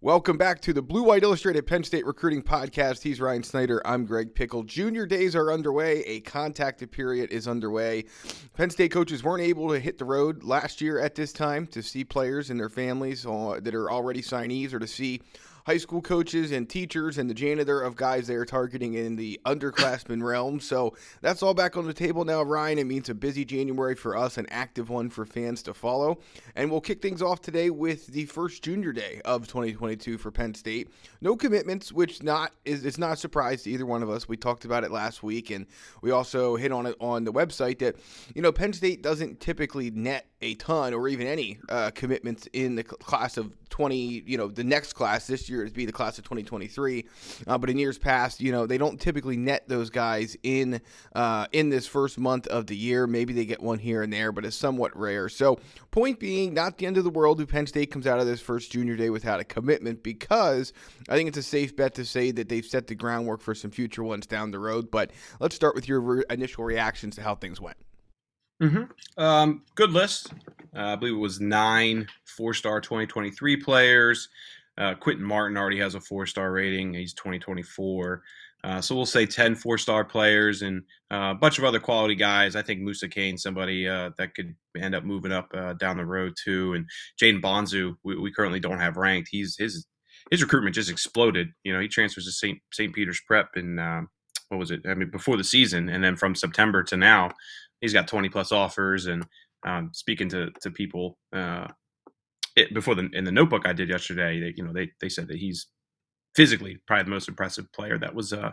Welcome back to the Blue White Illustrated Penn State Recruiting Podcast. He's Ryan Snyder. I'm Greg Pickel. Junior days are underway. A contacted period is underway. Penn State coaches weren't able to hit the road last year at this time to see players and their families uh, that are already signees or to see high school coaches and teachers and the janitor of guys they are targeting in the underclassmen realm. So that's all back on the table now, Ryan. It means a busy January for us, an active one for fans to follow. And we'll kick things off today with the first junior day of 2022 for Penn State. No commitments, which not is it's not a surprise to either one of us. We talked about it last week, and we also hit on it on the website that you know Penn State doesn't typically net a ton or even any uh, commitments in the class of 20, you know, the next class this year is be the class of 2023. Uh, but in years past, you know, they don't typically net those guys in uh, in this first month of the year. Maybe they get one here and there, but it's somewhat rare. So, point being, not the end of the world if Penn State comes out of this first junior day without a commitment because I think it's a safe bet to say that they've set the groundwork for some future ones down the road. But let's start with your re- initial reactions to how things went. Mm-hmm. Um, good list. Uh, I believe it was nine four star 2023 players. Uh, Quinton Martin already has a four star rating. He's 2024. Uh, so we'll say 10 four star players and uh, a bunch of other quality guys. I think Musa Kane, somebody uh, that could end up moving up uh, down the road too. And Jaden Bonsu, we, we, currently don't have ranked. He's his his recruitment just exploded. You know, he transfers to St. St. Peter's Prep in um, what was it? I mean, before the season, and then from September to now, he's got 20 plus offers and um, speaking to to people uh, it, before the in the notebook I did yesterday, they, you know, they they said that he's physically probably the most impressive player that was uh,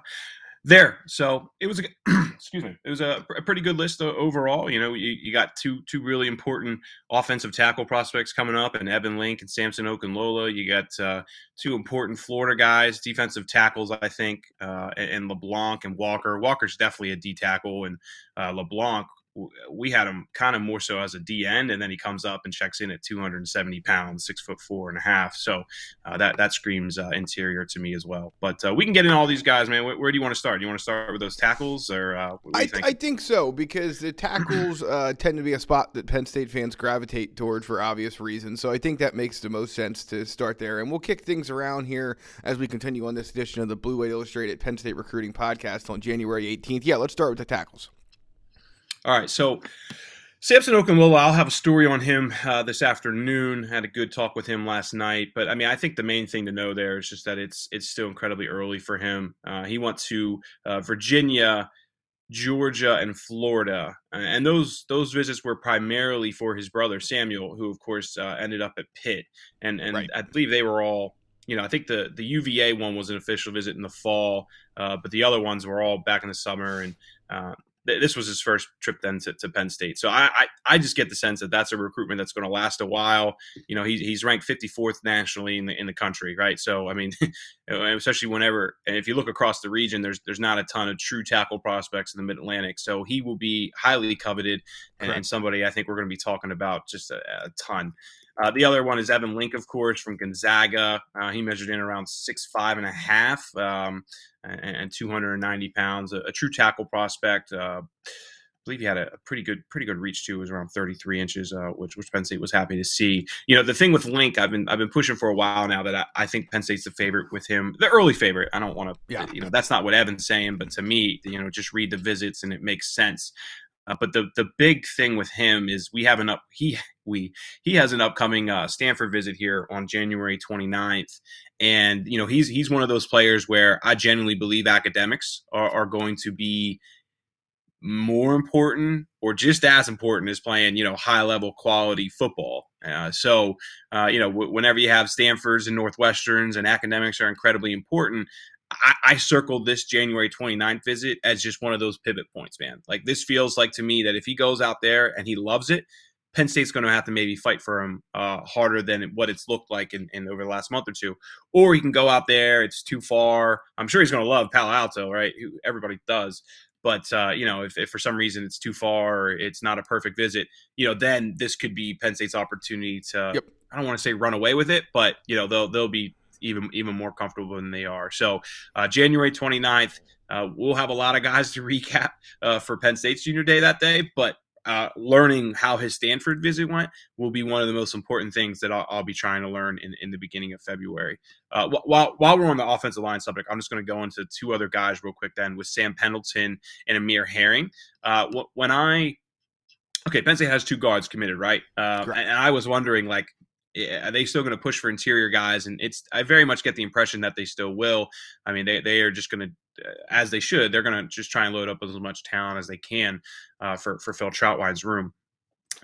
there. So it was a excuse me, it was a, a pretty good list overall. You know, you, you, got two two really important offensive tackle prospects coming up, and Evan Link and Samson Okunlola. You got uh, two important Florida guys, defensive tackles, I think, uh, and, and LeBlanc and Walker. Walker's definitely a D tackle, and uh, LeBlanc we had him kind of more so as a D end, and then he comes up and checks in at 270 pounds, six foot four and a half. So uh, that that screams uh, interior to me as well. But uh, we can get in all these guys, man. Where, where, do you want to start? Do you want to start with those tackles, or uh, I, think? I, think? so because the tackles uh, tend to be a spot that Penn State fans gravitate toward for obvious reasons. So I think that makes the most sense to start there, and we'll kick things around here as we continue on this edition of the Blue White Illustrated Penn State Recruiting Podcast on January 18th. Yeah, let's start with the tackles. All right, so Samson Okunlola, I'll have a story on him uh, this afternoon. Had a good talk with him last night, but I mean, I think the main thing to know there is just that it's it's still incredibly early for him. Uh, he went to uh, Virginia, Georgia, and Florida, and those those visits were primarily for his brother Samuel, who of course uh, ended up at Pitt, and and right. I believe they were all you know, I think the the UVA one was an official visit in the fall, uh, but the other ones were all back in the summer. And uh, this was his first trip then to, to Penn State. So I, I, I just get the sense that that's a recruitment that's going to last a while. You know, he's he's ranked 54th nationally in the in the country, right? So I mean, especially whenever and if you look across the region, there's there's not a ton of true tackle prospects in the Mid Atlantic. So he will be highly coveted and, and, somebody I think we're going to be talking about just a, a ton. Uh, the other one is Evan Link, of course, from Gonzaga. Uh, he measured in around six five and a half um, and, and, 290 pounds. A, a, true tackle prospect. Uh, I believe he had a, pretty good, pretty good reach too. It was around 33 inches, uh, which which Penn State was happy to see. You know, the thing with Link, I've been I've been pushing for a while now that I, I think Penn State's the favorite with him, the early favorite. I don't want to, yeah. you know, that's not what Evan's saying, but to me, you know, just read the visits and it makes sense. Uh, but the the big thing with him is we have an up he we he has an upcoming uh, Stanford visit here on January 29th, and you know he's he's one of those players where I genuinely believe academics are, are going to be more important or just as important as playing you know high level quality football. Uh, so uh, you know w- whenever you have Stanfords and Northwesterns and academics are incredibly important. I, I circled this January 29th visit as just one of those pivot points, man. Like this feels like to me that if he goes out there and he loves it, Penn State's going to have to maybe fight for him uh, harder than what it's looked like in, in, over the last month or two. Or he can go out there; it's too far. I'm sure he's going to love Palo Alto, right? Everybody does. But uh, you know, if, if, for some reason it's too far, it's not a perfect visit. You know, then this could be Penn State's opportunity to. Yep. I don't want to say run away with it, but you know they'll they'll be even even more comfortable than they are. So uh, January 29th, uh, we'll have a lot of guys to recap uh, for Penn State's junior day that day, but uh, learning how his Stanford visit went will be one of the most important things that I'll, I'll be trying to learn in, in the beginning of February. Uh, while while we're on the offensive line subject, I'm just going to go into two other guys real quick. Then with Sam Pendleton and Amir Herring. Uh, when I okay, Penn State has two guards committed, right? Uh, and I was wondering, like, are they still going to push for interior guys? And it's I very much get the impression that they still will. I mean, they they are just going to, as they should, they're going to just try and load up as much talent as they can uh, for for Phil Trautwein's room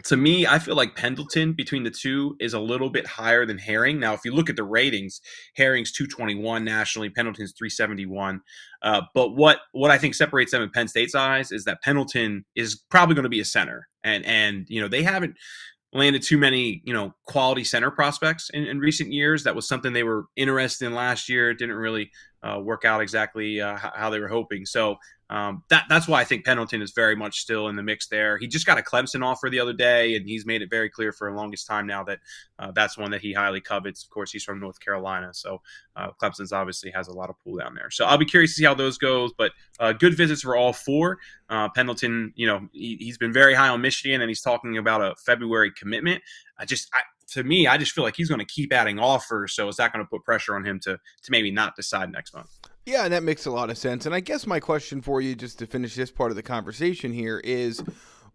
to me, I feel like Pendleton between the two is a little bit higher than Herring. Now, if you look at the ratings, Herring's 221 nationally, Pendleton's 371. Uh, but what what I think separates them in Penn State's eyes is that Pendleton is probably going to be a center, and and you know they haven't landed too many you know quality center prospects in, in recent years. That was something they were interested in last year. It didn't really uh, work out exactly uh, how they were hoping. So um, that that's why I think Pendleton is very much still in the mix there. He just got a Clemson offer the other day, and he's made it very clear for the longest time now that uh, that's one that he highly covets. Of course, he's from North Carolina, so uh, Clemson's obviously has a lot of pull down there. So I'll be curious to see how those goes. But uh, good visits for all four. Uh, Pendleton, you know, he, has been very high on Michigan, and he's talking about a February commitment. I just, I, to me, I just feel like he's going to keep adding offers. So is that going to put pressure on him to to maybe not decide next month? Yeah, and that makes a lot of sense. And I guess my question for you, just to finish this part of the conversation here, is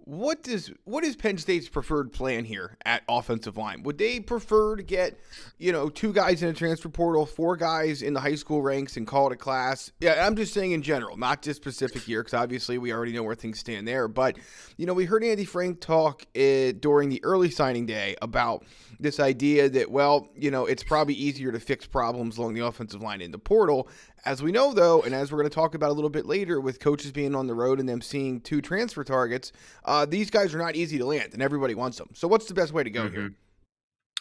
what does what is Penn State's preferred plan here at offensive line? Would they prefer to get, you know, two guys in a transfer portal, four guys in the high school ranks, and call it a class? Yeah, I'm just saying in general, not just specific here, because obviously we already know where things stand there. But you know, we heard Andy Frank talk uh, during the early signing day about this idea that well, you know, it's probably easier to fix problems along the offensive line in the portal. As we know, though, and as we're going to talk about a little bit later, with coaches being on the road and them seeing two transfer targets, uh, these guys are not easy to land, and everybody wants them. So, what's the best way to go mm-hmm. here?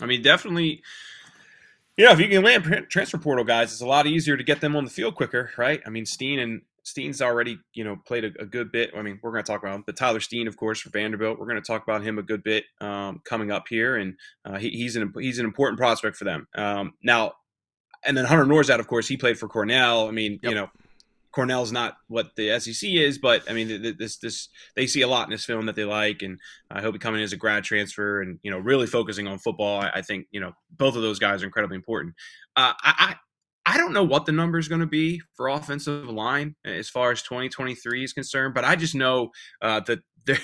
I mean, definitely. Yeah, if you can land transfer portal guys, it's a lot easier to get them on the field quicker, right? I mean, Steen and Steen's already, you know, played a, a good bit. I mean, we're going to talk about him, but Tyler Steen, of course, for Vanderbilt. We're going to talk about him a good bit um, coming up here, and uh, he, he's an he's an important prospect for them. Um, now, and then Hunter Nourzad, of course, he played for Cornell. I mean, yep. you know, Cornell's not what the SEC is, but I mean, this this they see a lot in this film that they like, and I hope he coming in as a grad transfer and you know really focusing on football. I, I think you know both of those guys are incredibly important. Uh, I, I I don't know what the number is going to be for offensive line as far as 2023 is concerned, but I just know uh, that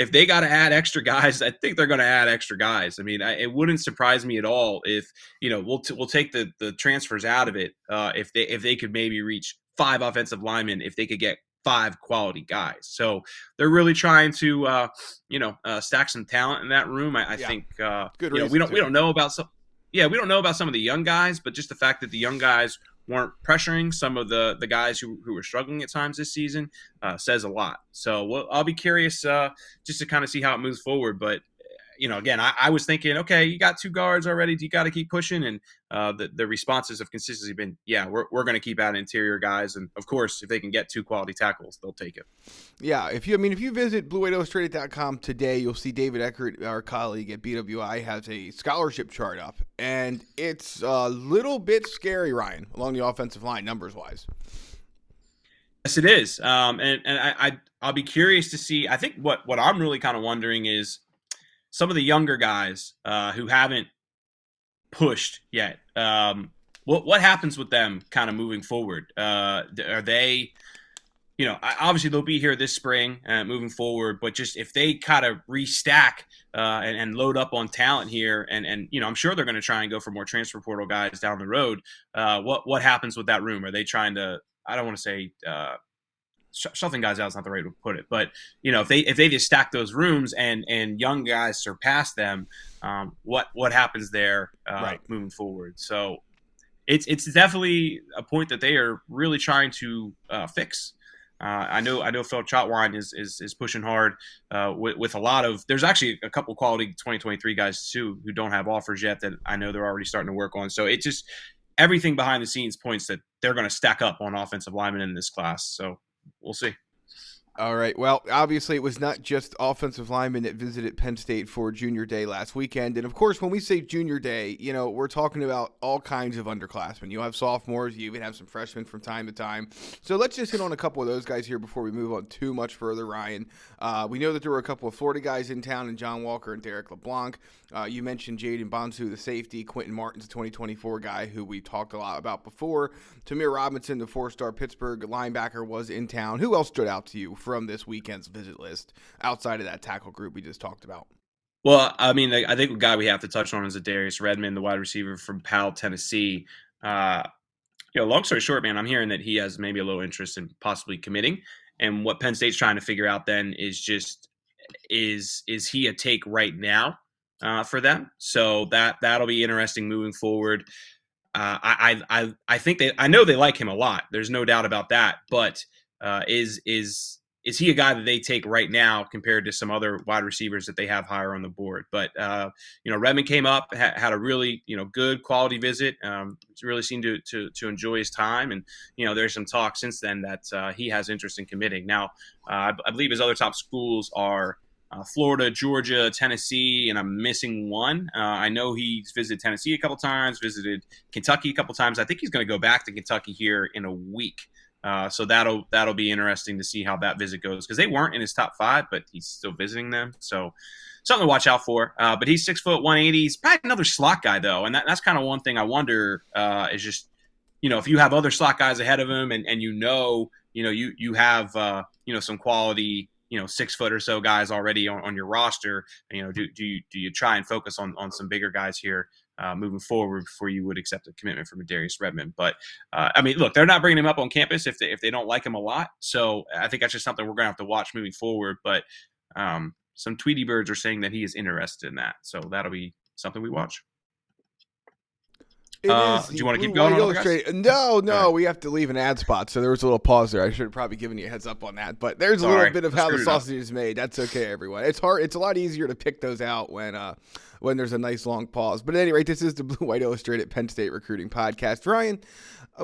if they got to add extra guys, I think they're going to add extra guys. I mean, I, it wouldn't surprise me at all if you know we'll t- we'll take the the transfers out of it uh, if they if they could maybe reach five offensive linemen if they could get five quality guys. So they're really trying to uh, you know uh, stack some talent in that room. I, I yeah. think uh, Good you know, we don't we don't know about some yeah we don't know about some of the young guys, but just the fact that the young guys weren't pressuring some of the the guys who, who were struggling at times this season uh, says a lot. So we'll, I'll be curious uh, just to kind of see how it moves forward. But you know, again, I, I, was thinking, okay, you got two guards already. Do you got to keep pushing. And uh, the, the responses have consistently been, yeah, we're, we're going to keep adding interior guys. And of course, if they can get two quality tackles, they'll take it. Yeah. If you, I mean, if you visit bluewhiteillustrated.com today, you'll see David Eckert, our colleague at BWI, has a scholarship chart up. And it's a little bit scary, Ryan, along the offensive line, numbers wise. Yes, it is. Um, and and I, I, I'll be curious to see. I think what, what I'm really kind of wondering is, some of the younger guys uh, who haven't pushed yet. Um, what what happens with them kind of moving forward? Uh, are they, you know, obviously they'll be here this spring uh, moving forward, but just if they kind of restack uh, and, and, load up on talent here, and and you know, I'm sure they're going to try and go for more transfer portal guys down the road. Uh, what what happens with that room? Are they trying to? I don't want to say uh, shuffling guys out is not the right way to put it, but you know if they if they just stack those rooms and and young guys surpass them, um, what what happens there uh, right. moving forward? So it's it's definitely a point that they are really trying to uh, fix. Uh, I know I know Phil Trautwein is, is is pushing hard uh, with, with a lot of. There's actually a couple quality 2023 guys too who don't have offers yet that I know they're already starting to work on. So it just everything behind the scenes points that they're going to stack up on offensive linemen in this class. So we'll see. All right. Well, obviously, it was not just offensive linemen that visited Penn State for Junior Day last weekend. And of course, when we say Junior Day, you know, we're talking about all kinds of underclassmen. You have sophomores, you even have some freshmen from time to time. So let's just hit on a couple of those guys here before we move on too much further, Ryan. Uh, we know that there were a couple of Florida guys in town, and John Walker and Derrick LeBlanc. Uh, you mentioned Jaden Bonsu, the safety, Quinton Martin's 2024 guy who we talked a lot about before. Tamir Robinson, the four star Pittsburgh linebacker, was in town. Who else stood out to you from this weekend's visit list outside of that tackle group we just talked about? Well, I mean, I think the guy we have to touch on is Darius Redmond, the wide receiver from Powell, Tennessee. Uh, you know, long story short, man, I'm hearing that he has maybe a little interest in possibly committing. And what Penn State's trying to figure out then is just is is he a take right now uh, for them. So that that'll be interesting moving forward. Uh, I, I I think they I know they like him a lot. There's no doubt about that. But uh, is is is he a guy that they take right now compared to some other wide receivers that they have higher on the board? But uh, you know, Redmond came up, ha- had a really you know good quality visit. Um, really seemed to, to, to enjoy his time, and you know, there's some talk since then that uh, he has interest in committing. Now, uh, I, believe his other top schools are uh, Florida, Georgia, Tennessee, and I'm missing one. Uh, I know he's visited Tennessee a couple times, visited Kentucky a couple times. I think he's going to go back to Kentucky here in a week. Uh, so that'll that'll be interesting to see how that visit goes because they weren't in his top five, but he's still visiting them. So something to watch out for. Uh, but he's six foot one eighty. He's probably another slot guy though, and that, that's kind of one thing I wonder uh, is just you know if you have other slot guys ahead of him and, and you know you know you you have uh, you know some quality you know six foot or so guys already on, on your roster. You know, do, do you do you try and focus on on some bigger guys here uh, moving forward before you would accept a commitment from Darius Redmond? But uh, I mean, look, they're not bringing him up on campus if they if they don't like him a lot. So I think that's just something we're gonna have to watch moving forward. But um, some Tweety birds are saying that he is interested in that, so that'll be something we watch. Uh, do you want to keep going? no, no, right. we have to leave an ad spot. So there was a little pause there. I should have probably given you a heads up on that. But there's a little bit of how the sausage is made. That's okay, everyone. It's hard. It's a lot easier to pick those out when uh, when there's a nice long pause. But at any rate, this is the Blue White Illustrated Penn State Recruiting Podcast. Ryan,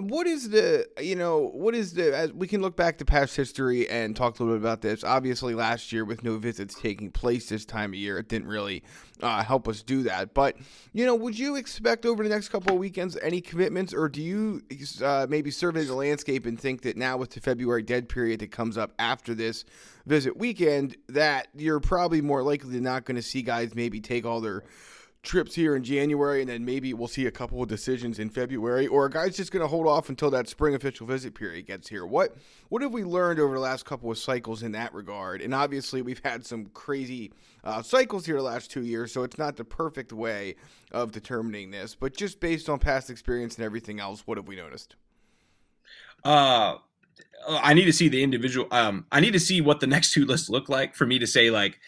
what is the you know what is the as we can look back to past history and talk a little bit about this. Obviously last year with no visits taking place this time of year it didn't really uh, help us do that. But you know would you expect over the next couple of weekends any commitments or do you uh, maybe survey the landscape and think that now with the february dead period that comes up after this visit weekend that you're probably more likely than not going to see guys maybe take all their trips here in January, and then maybe we'll see a couple of decisions in February, or a guy's just going to hold off until that spring official visit period gets here. What what have we learned over the last couple of cycles in that regard? And obviously, we've had some crazy uh, cycles here the last two years, so it's not the perfect way of determining this. But just based on past experience and everything else, what have we noticed? Uh, I need to see the individual. Um, I need to see what the next two lists look like for me to say like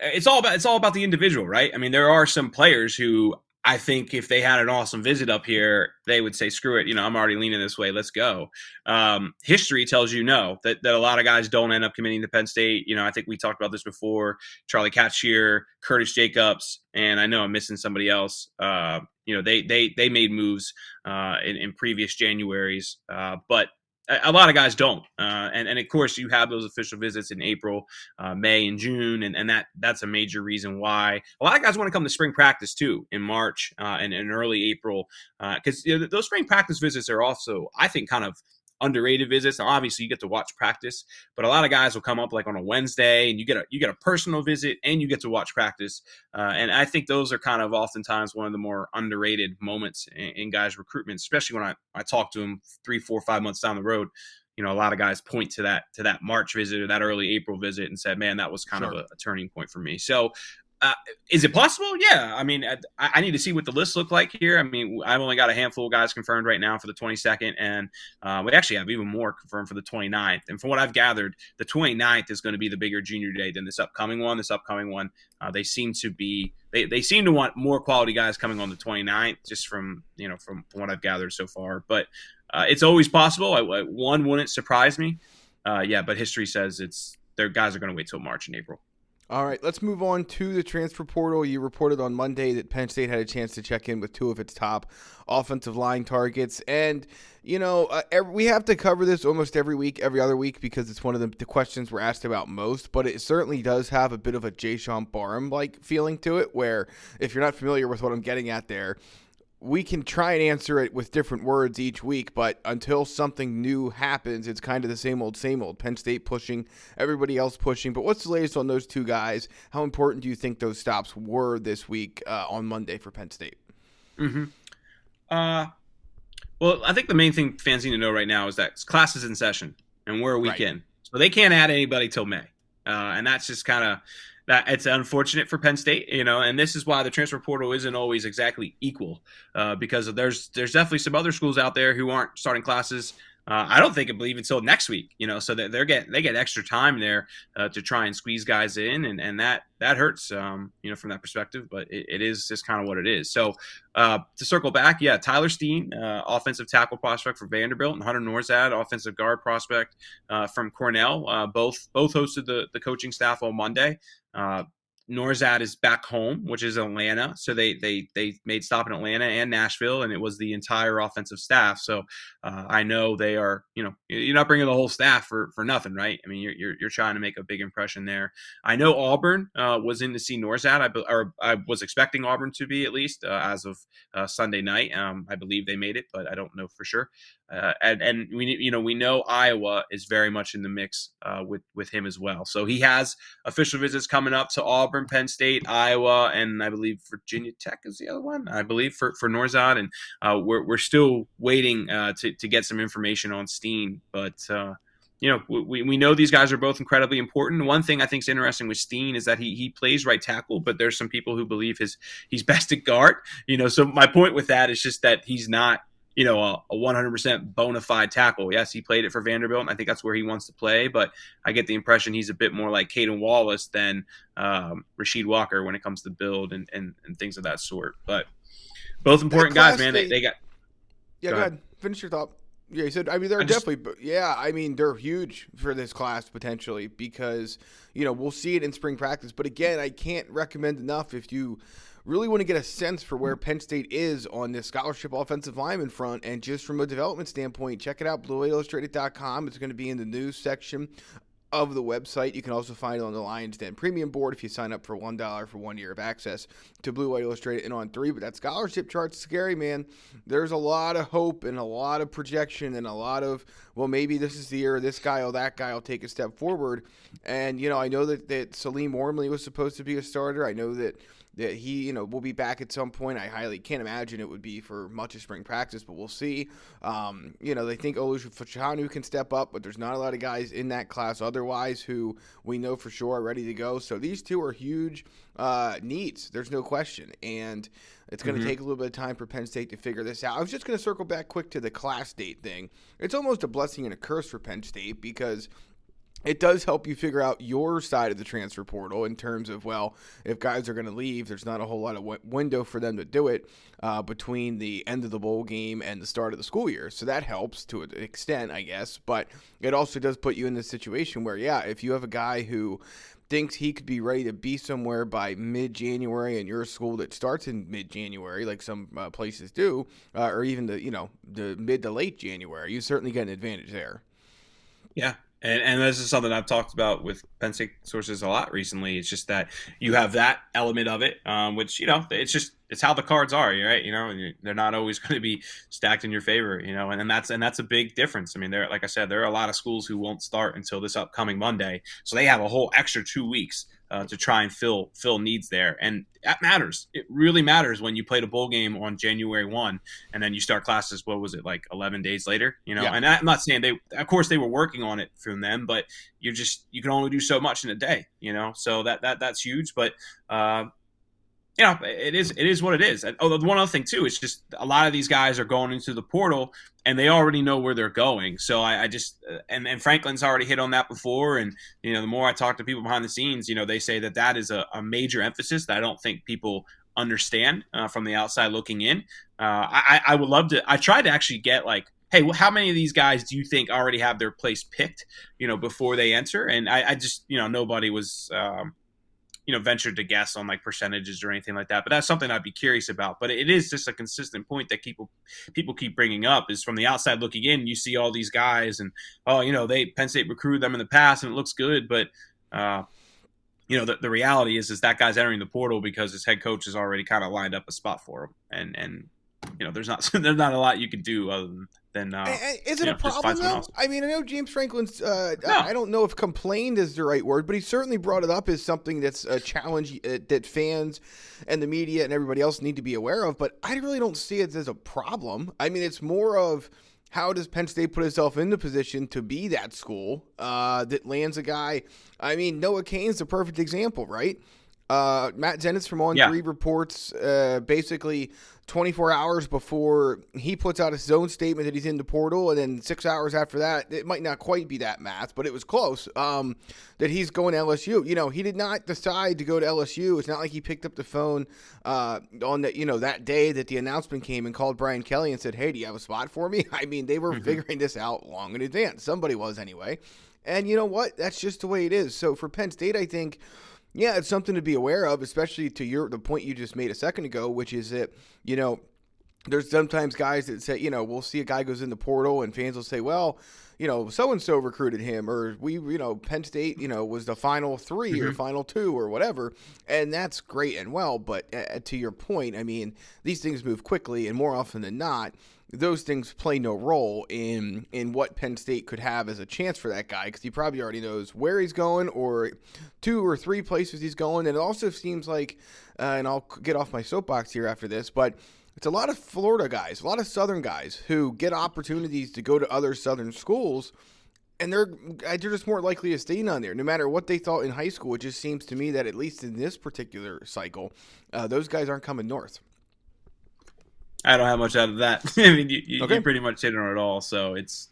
it's all about it's all about the individual, right? I mean, there are some players who I think if they had an awesome visit up here, they would say, "Screw it, you know, I'm already leaning this way. Let's go." Um, history tells you no that that a lot of guys don't end up committing to Penn State. You know, I think we talked about this before. Charlie Katshir, Curtis Jacobs, and I know I'm missing somebody else. Uh, you know, they they they made moves uh, in, in previous Januaries, uh, but a lot of guys don't, uh, and and of course you have those official visits in April, uh, May, and June, and, and that that's a major reason why. A lot of guys want to come to spring practice too in March uh, and in early April because uh, you know, those spring practice visits are also I think kind of underrated visits. Now, obviously, you get to watch practice, but a lot of guys will come up like on a Wednesday, and you get a you get a personal visit, and you get to watch practice. Uh, and I think those are kind of oftentimes one of the more underrated moments in, in guys' recruitment, especially when I I talk to them three, four, five months down the road. You know, a lot of guys point to that to that March visit or that early April visit and said, "Man, that was kind sure. of a, a, turning point for me." So uh, is it possible? Yeah. I mean, I, I, need to see what the lists look like here. I mean, I've only got a handful of guys confirmed right now for the 22nd, and uh, we actually have even more confirmed for the 29th. And from what I've gathered, the 29th is going to be the bigger junior day than this upcoming one. This upcoming one, uh, they seem to be they, they seem to want more quality guys coming on the 29th, just from you know from, from what I've gathered so far. But uh, it's always possible. I, I, one wouldn't surprise me. Uh, yeah, but history says it's their guys are going to wait till March and April. All right, let's move on to the transfer portal. You reported on Monday that Penn State had a chance to check in with two of its top offensive line targets. And, you know, uh, every, we have to cover this almost every week, every other week, because it's one of the, the questions we're asked about most. But it certainly does have a bit of a Jaishawn Barham like feeling to it, where if you're not familiar with what I'm getting at there, we can try and answer it with different words each week, but until something new happens, it's kind of the same old, same old. Penn State pushing, everybody else pushing. But what's the latest on those two guys? How important do you think those stops were this week uh, on Monday for Penn State? Mm-hmm. Uh, well, I think the main thing fans need to know right now is that class is in session and we're a week right. so they can't add anybody till May, uh, and that's just kind of that it's unfortunate for Penn State, you know, and this is why the transfer portal isn't always exactly equal, uh, because there's there's definitely some other schools out there who aren't starting classes uh, I don't think it believe until next week. You know, so they're getting they get extra time there uh, to try and squeeze guys in, and and that that hurts. Um, you know, from that perspective, but it, it is just kind of what it is. So uh, to circle back, yeah, Tyler Steen, uh, offensive tackle prospect for Vanderbilt, and Hunter Nourzad, offensive guard prospect uh, from Cornell. Uh, both both hosted the the coaching staff on Monday. Nourzad is back home, which is Atlanta. So they they they made stop in Atlanta and Nashville, and it was the entire offensive staff. So uh, I know they are. You know, you're not bringing the whole staff for for nothing, right? I mean, you're you're, you're trying to make a big impression there. I know Auburn uh, was in to see Nourzad. I or I was expecting Auburn to be at least uh, as of uh, Sunday night. Um, I believe they made it, but I don't know for sure. Uh, and and we you know we know Iowa is very much in the mix uh, with with him as well. So he has official visits coming up to Auburn, Penn State, Iowa, and I believe Virginia Tech is the other one. I believe for for Nourzad, and uh, we're we're still waiting uh, to to get some information on Steen, but. Uh, you know, we, we know these guys are both incredibly important. One thing I think is interesting with Steen is that he he plays right tackle, but there's some people who believe his he's best at guard. You know, so my point with that is just that he's not you know, a, a 100% bona fide tackle. Yes, he played it for Vanderbilt, and I think that's where he wants to play. But I get the impression he's a bit more like Caedan Wallace than um, Rasheed Walker when it comes to build and, and, and things of that sort. But both important guys, man. They, they, got. Yeah, go, go ahead. ahead. Finish your thought. Yeah, he said. I mean, they're I definitely. Just, yeah, I mean, they're huge for this class potentially because you know we'll see it in spring practice. But again, I can't recommend enough if you really want to get a sense for where Penn State is on this scholarship offensive lineman front. And just from a development standpoint, check it out, blueillustrated.com. It's going to be in the news section of the website. You can also find it on the Lions Den premium board if you sign up for $1 for one year of access to Blue White Illustrated and on three. But that scholarship chart's scary, man. There's a lot of hope and a lot of projection and a lot of, well, maybe this is the year this guy or that guy will take a step forward. And, you know, I know that, that Salim Wormley was supposed to be a starter. I know that that he, you know, will be back at some point. I highly can't imagine it would be for much of spring practice, but we'll see. Um, you know, they think Olu Fashanu can step up, but there's not a lot of guys in that class otherwise who we know for sure are ready to go. So these two are huge uh, needs. There's no question. And it's going to mm-hmm. take a little bit of time for Penn State to figure this out. I was just going to circle back quick to the class date thing. It's almost a blessing and a curse for Penn State because it does help you figure out your side of the transfer portal in terms of well if guys are going to leave there's not a whole lot of w- window for them to do it uh, between the end of the bowl game and the start of the school year. So that helps to an extent i guess. But it also does put you in this situation where yeah if you have a guy who thinks he could be ready to be somewhere by mid-January, and you're a school that starts in mid-January, like some uh, places do, uh, or even the you know the mid to late January, you certainly get an advantage there. Yeah, and, and this is something I've talked about with Penn State sources a lot recently. It's just that you have that element of it, um, which you know, it's just it's how the cards are, right? You know, they're not always going to be stacked in your favor, you know, and, and that's and that's a big difference. I mean, there, like I said, there are a lot of schools who won't start until this upcoming Monday, so they have a whole extra two weeks uh, to try and fill fill needs there, and that matters. It really matters when you played a bowl game on January one, and then you start classes. What was it like eleven days later? You know, yeah. and I'm not saying they, of course, they were working on it from them, but you just you can only do so much in a day. You know, so that that that's huge, but. Uh, you know, it is it is what it is. oh, one other thing too is just a lot of these guys are going into the portal and they already know where they're going. So I, I just uh, and and Franklin's already hit on that before. And you know, the more I talk to people behind the scenes, you know, they say that that is a, a major emphasis that I don't think people understand uh, from the outside looking in. Uh, I, I would love to. I tried to actually get like hey, well, how many of these guys do you think already have their place picked, you know, before they enter? And I, I just, you know, nobody was, um, you know ventured to guess on like percentages or anything like that. But that's something I'd be curious about. But it is just a consistent point that people people keep bringing up is from the outside looking in, you see all these guys and oh, you know, they Penn State recruited them in the past and it looks good, but uh, you know the, the reality is is that guy's entering the portal because his head coach has already kind of lined up a spot for him and and you know there's not there's not a lot you can do other than then uh, is it a know, problem though? I mean, I know James Franklin's. Uh, no. I don't know if complained is the right word, but he certainly brought it up as something that's a challenge uh, that fans and the media and everybody else need to be aware of. But I really don't see it as a problem. I mean, it's more of how does Penn State put itself in the position to be that school uh, that lands a guy? I mean, Noah Cain's the perfect example, right? Uh, Matt Zenitz from On yeah. Three reports uh, basically 24 hours before he puts out his own statement that he's in the portal, and then six hours after that, it might not quite be that math, but it was close. Um, that he's going to LSU. You know, he did not decide to go to LSU. It's not like he picked up the phone uh, on that you know that day that the announcement came and called Brian Kelly and said, "Hey, do you have a spot for me?" I mean, they were mm-hmm. figuring this out long in advance. Somebody was anyway, and you know what? That's just the way it is. So for Penn State, I think yeah, it's something to be aware of, especially to your the point you just made a second ago, which is that you know there's sometimes guys that say you know we'll see a guy goes in the portal and fans will say well you know so and so recruited him or we you know Penn State you know was the final 3 mm-hmm. or final two or whatever and that's great and well but uh, to your point I mean these things move quickly and more often than not those things play no role in in what Penn State could have as a chance for that guy because he probably already knows where he's going or two or three places he's going. And it also seems like, uh, and I'll get off my soapbox here after this, but it's a lot of Florida guys, a lot of Southern guys who get opportunities to go to other Southern schools. And they're they're just more likely to stay on there, no matter what they thought in high school. It just seems to me that at least in this particular cycle, uh, those guys aren't coming north. I don't have much out of that. I mean, you, you, okay. you, pretty much hit on it all. So it's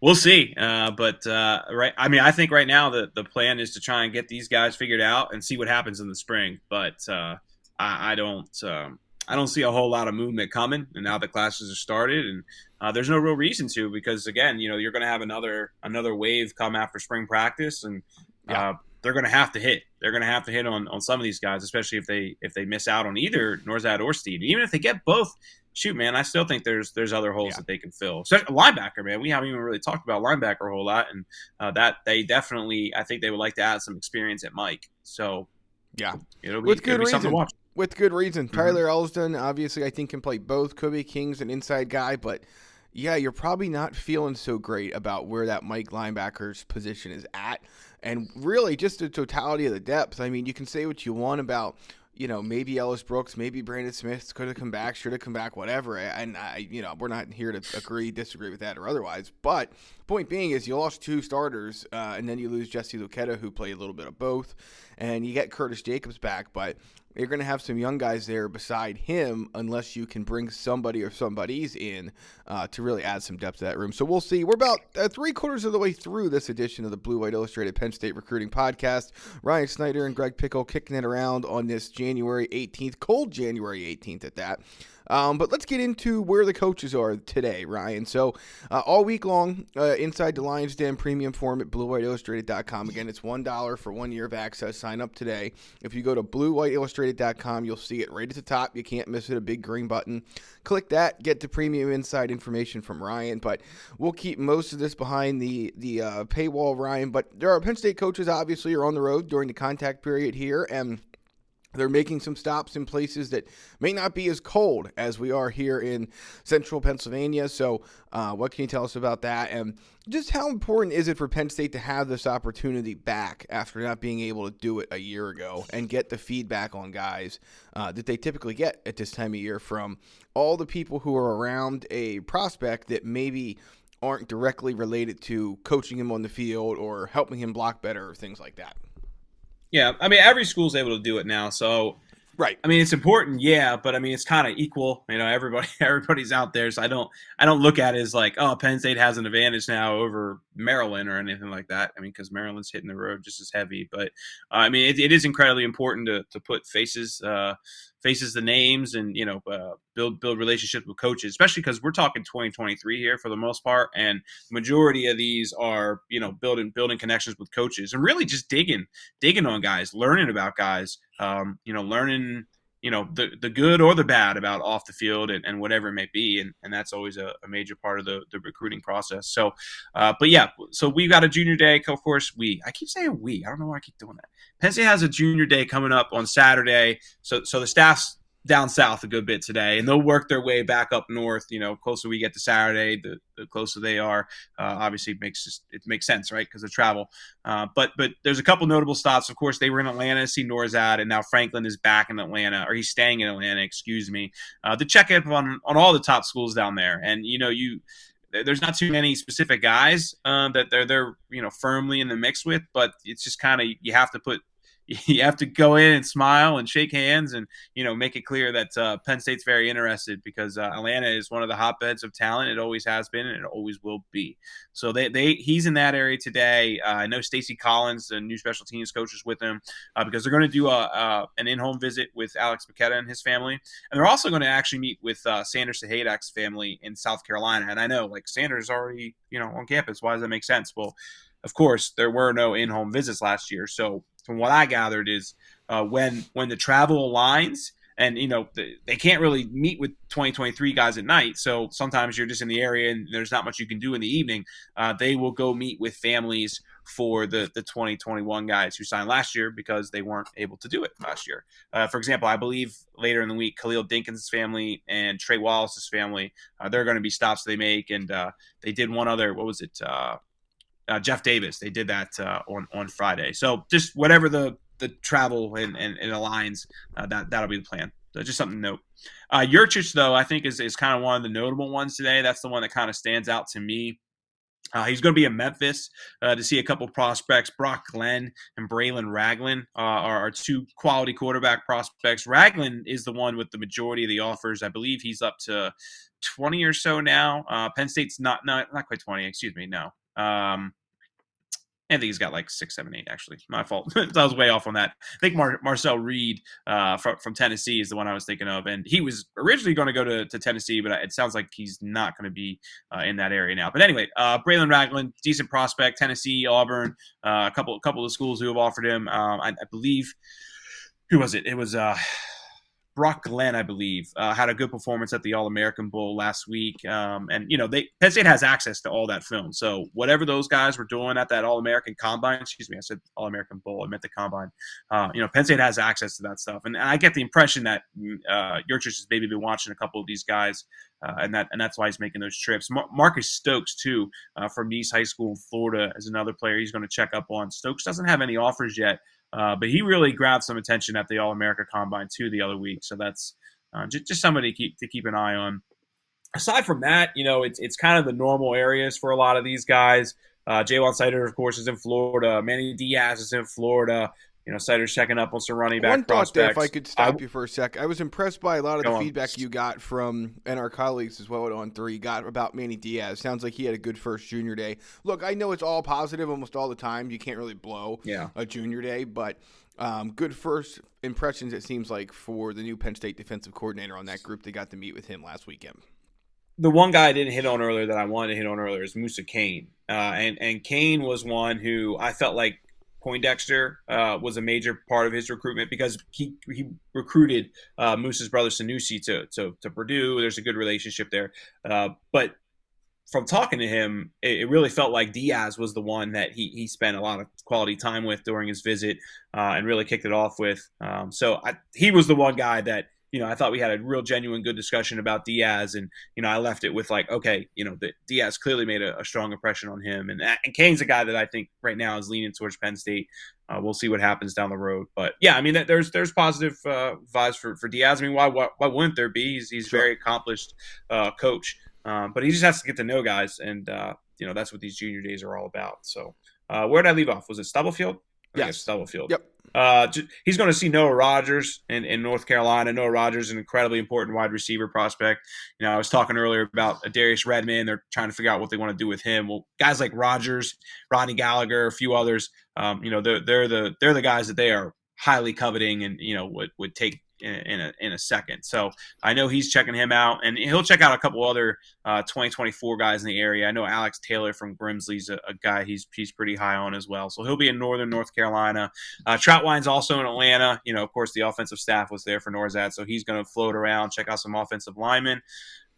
we'll see. Uh, but uh, right, I mean, I think right now the the plan is to try and get these guys figured out and see what happens in the spring. But uh, I, I, don't. Um, I don't see a whole lot of movement coming, and now the classes are started, and uh, there's no real reason to because again, you know, you're going to have another another wave come after spring practice, and yeah. Uh, they're going to have to hit. They're going to have to hit on, on some of these guys, especially if they if they miss out on either Nourzad or Steen. Even if they get both, shoot, man, I still think there's there's other holes yeah. that they can fill. So linebacker, man, we haven't even really talked about linebacker a whole lot, and uh, that they definitely, I think they would like to add some experience at Mike. So yeah, it'll be, with good it'll reason. With good reason, mm-hmm. Tyler Elsdon obviously I think can play both. Kobe King's an inside guy, but yeah, you're probably not feeling so great about where that Mike linebacker's position is at and really just the totality of the depth. I mean, you can say what you want about you know, maybe Ellis Brooks, maybe Brandon Smith could have come back, should have come back, whatever. And I, you know, we're not here to agree, disagree with that or otherwise. But point being is you lost two starters, uh, and then you lose Jesse Luketa, who played a little bit of both, and you get Curtis Jacobs back. But you're going to have some young guys there beside him unless you can bring somebody or somebody's in uh, to really add some depth to that room. So we'll see. We're about uh, three quarters of the way through this edition of the Blue White Illustrated Penn State Recruiting Podcast. Ryan Snyder and Greg Pickel kicking it around on this January 18th, cold January 18th at that. Um, but let's get into where the coaches are today, Ryan. So, uh, all week long, uh, inside the Lions Den premium form at BlueWhiteIllustrated.com. Again, it's $1 for one year of access. Sign up today. If you go to BlueWhiteIllustrated.com, you'll see it right at the top. You can't miss it, a big green button. Click that, get the premium inside information from Ryan. But we'll keep most of this behind the, the uh, paywall, Ryan. But there are Penn State coaches, obviously, are on the road during the contact period here. And they're making some stops in places that may not be as cold as we are here in central Pennsylvania. So, uh, what can you tell us about that? And just how important is it for Penn State to have this opportunity back after not being able to do it a year ago and get the feedback on guys uh, that they typically get at this time of year from all the people who are around a prospect that maybe aren't directly related to coaching him on the field or helping him block better or things like that? Yeah, I mean every school's able to do it now, so right. I mean it's important, yeah, but I mean it's kind of equal. You know, everybody everybody's out there, so I don't I don't look at it as like oh Penn State has an advantage now over Maryland or anything like that. I mean, because Maryland's hitting the road just as heavy. But uh, I mean, it, it is incredibly important to, to put faces uh, faces the names and you know uh, build build relationships with coaches, especially because we're talking 2023 here for the most part, and majority of these are you know building building connections with coaches and really just digging digging on guys, learning about guys, um, you know, learning you know the the good or the bad about off the field and, and whatever it may be and, and that's always a, a major part of the, the recruiting process. So uh, but yeah so we've got a junior day of course we i keep saying we i don't know why i keep doing that. Penn state has a junior day coming up on saturday. So so the staff's down south a good bit today, and they'll work their way back up north. You know, closer we get to Saturday, the, the closer they are. Uh, obviously, it makes it makes sense, right? Because of travel. Uh, but but there's a couple notable stops. Of course, they were in Atlanta to see Nourzad, and now Franklin is back in Atlanta, or he's staying in Atlanta. Excuse me, uh, to check up on on all the top schools down there. And you know, you there's not too many specific guys uh, that they're they're you know firmly in the mix with, but it's just kind of you have to put you have to go in and smile and shake hands and you know make it clear that uh, Penn State's very interested because uh, Atlanta is one of the hotbeds of talent. It always has been and it always will be. So they, they he's in that area today. Uh, I know Stacy Collins, the new special teams coach, is with him uh, because they're going to do a, an in-home visit with Alex Bacchetta and his family, and they're also going to actually meet with uh, Sanders Sahaydak's family in South Carolina. And I know like Sanders already you know on campus. Why does that make sense? Well, of course there were no in-home visits last year, so from what I gathered, is uh, when when the travel aligns, and you know they can't really meet with 2023 guys at night. So sometimes you're just in the area and there's not much you can do in the evening. Uh, they will go meet with families for the the 2021 guys who signed last year because they weren't able to do it last year. Uh, for example, I believe later in the week, Khalil Dinkins' family and Trey Wallace's family, uh, they're going to be stops they make, and uh, they did one other. What was it? Uh, Jeff Davis. They did that uh, on on Friday. So just whatever the the travel and and, and aligns, uh, that that'll be the plan. So just something to note. Uh, Yurcich, though, I think is, is kind of one of the notable ones today. That's the one that kind of stands out to me. Uh, he's going to be in Memphis uh, to see a couple prospects. Brock Glenn and Braylon Ragland uh, are, are, two quality quarterback prospects. Ragland is the one with the majority of the offers. I believe he's up to 20 or so now. Uh, Penn State's not, not not quite 20. Excuse me. No, um, I think he's got like six, seven, eight. Actually, my fault. I was way off on that. I think Mar- Marcel Reed uh, from, from Tennessee is the one I was thinking of, and he was originally going to go to, to Tennessee, but it sounds like he's not going to be uh, in that area now. But anyway, uh, Braylon Ragland, decent prospect, Tennessee, Auburn, uh, a couple, a couple of schools who have offered him. Um, I, I, believe who was it? It was uh, Brock Glenn, I believe, uh, had a good performance at the All American Bowl last week. Um, and, you know, they Penn State has access to all that film. So whatever those guys were doing at that All American Combine, excuse me, I said All American Bowl, I meant the Combine. Uh, you know, Penn State has access to that stuff. And, and I get the impression that mm, uh, Yurcich has maybe been watching a couple of these guys. Uh, and that and that's why he's making those trips. Mar- Marcus Stokes too uh, from East High School in Florida is another player he's going to check up on. Stokes doesn't have any offers yet, uh, but he really grabbed some attention at the All America Combine too the other week. So that's uh, just, just somebody to keep to keep an eye on. Aside from that, you know, it's it's kind of the normal areas for a lot of these guys. Uh, Ja'Juan Seider, of course, is in Florida. Manny Diaz is in Florida you know, Seider's checking up on some running back One. Thought, if I could stop I, you for a sec, I was impressed by a lot of the on. feedback you got from and our colleagues as well on three got about Manny Diaz. Sounds like he had a good first junior day. Look, I know it's all positive almost all the time. You can't really blow yeah. a junior day, but um, good first impressions. It seems like for the new Penn State defensive coordinator on that group, they got to meet with him last weekend. The one guy I didn't hit on earlier that I wanted to hit on earlier is Musa Kane, uh, and and Kane was one who I felt like Poindexter uh, was a major part of his recruitment because he he recruited uh, Moose's brother Sanoussi to, to, to Purdue. There's a good relationship there, uh, but from talking to him, it, it, really felt like Diaz was the one that he he spent a lot of quality time with during his visit uh, and really kicked it off with. Um, so I, he was the one guy that you know, I thought we had a real genuine good discussion about Diaz, and you know, I left it with like, okay, you know, the, Diaz clearly made a, a, strong impression on him, and and Kane's a guy that I think right now is leaning towards Penn State. Uh, we'll see what happens down the road, but yeah, I mean, there's there's positive uh, vibes for, for Diaz. I mean, why, why why wouldn't there be? He's he's sure. very accomplished uh, coach, um, but he just has to get to know guys, and uh, you know that's what these junior days are all about. So, uh, where did I leave off? Was it Stubblefield? I yes. Stubblefield. Yep. Uh, he's going to see Noah Rogers in, in North Carolina. Noah Rogers, is an incredibly important wide receiver prospect. You know, I was talking earlier about Darius Redmond. They're trying to figure out what they want to do with him. Well, guys like Rogers, Rodney Gallagher, a few others. Um, you know, they're they're the they're the guys that they are highly coveting and you know would would take in, a in a second. So I know he's checking him out, and he'll check out a couple other uh, 2024 guys in the area. I know Alex Taylor from Grimsley's a, a, guy he's he's pretty high on as well. So he'll be in Northern North Carolina. Uh, Trautwein's also in Atlanta. You know, of course, the offensive staff was there for Nourzad, so he's going to float around, check out some offensive linemen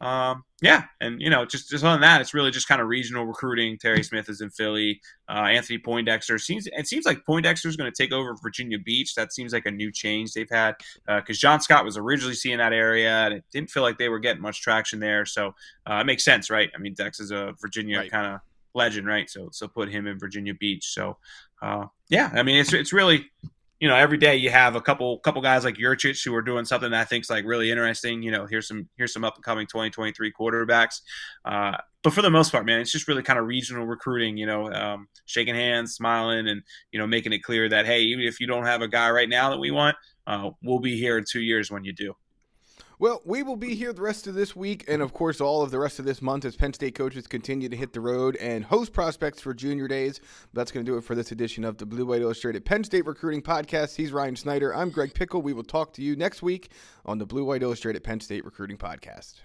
um, yeah, and you know, just just on that, it's really just kind of regional recruiting. Terry Smith is in Philly. Uh, Anthony Poindexter seems it seems like Poindexter is going to take over Virginia Beach. That seems like a new change they've had because uh, John Scott was originally seeing that area, and it didn't feel like they were getting much traction there. So uh, it makes sense, right? I mean, Dex is a Virginia right. kind of legend, right? So so put him in Virginia Beach. So uh, yeah, I mean, it's it's really you know, every day you have a couple couple guys like Yurcich who are doing something that I think's like really interesting. You know, here's some here's some up and coming 2023 quarterbacks. Uh, but for the most part, man, it's just really kind of regional recruiting. You know, um, shaking hands, smiling, and you know, making it clear that hey, even if you don't have a guy right now that we want, uh, we'll be here in two years when you do. Well, we will be here the rest of this week and, of course, all of the rest of this month as Penn State coaches continue to hit the road and host prospects for junior days. That's going to do it for this edition of the Blue White Illustrated Penn State Recruiting Podcast. He's Ryan Snyder. I'm Greg Pickel. We will talk to you next week on the Blue White Illustrated Penn State Recruiting Podcast.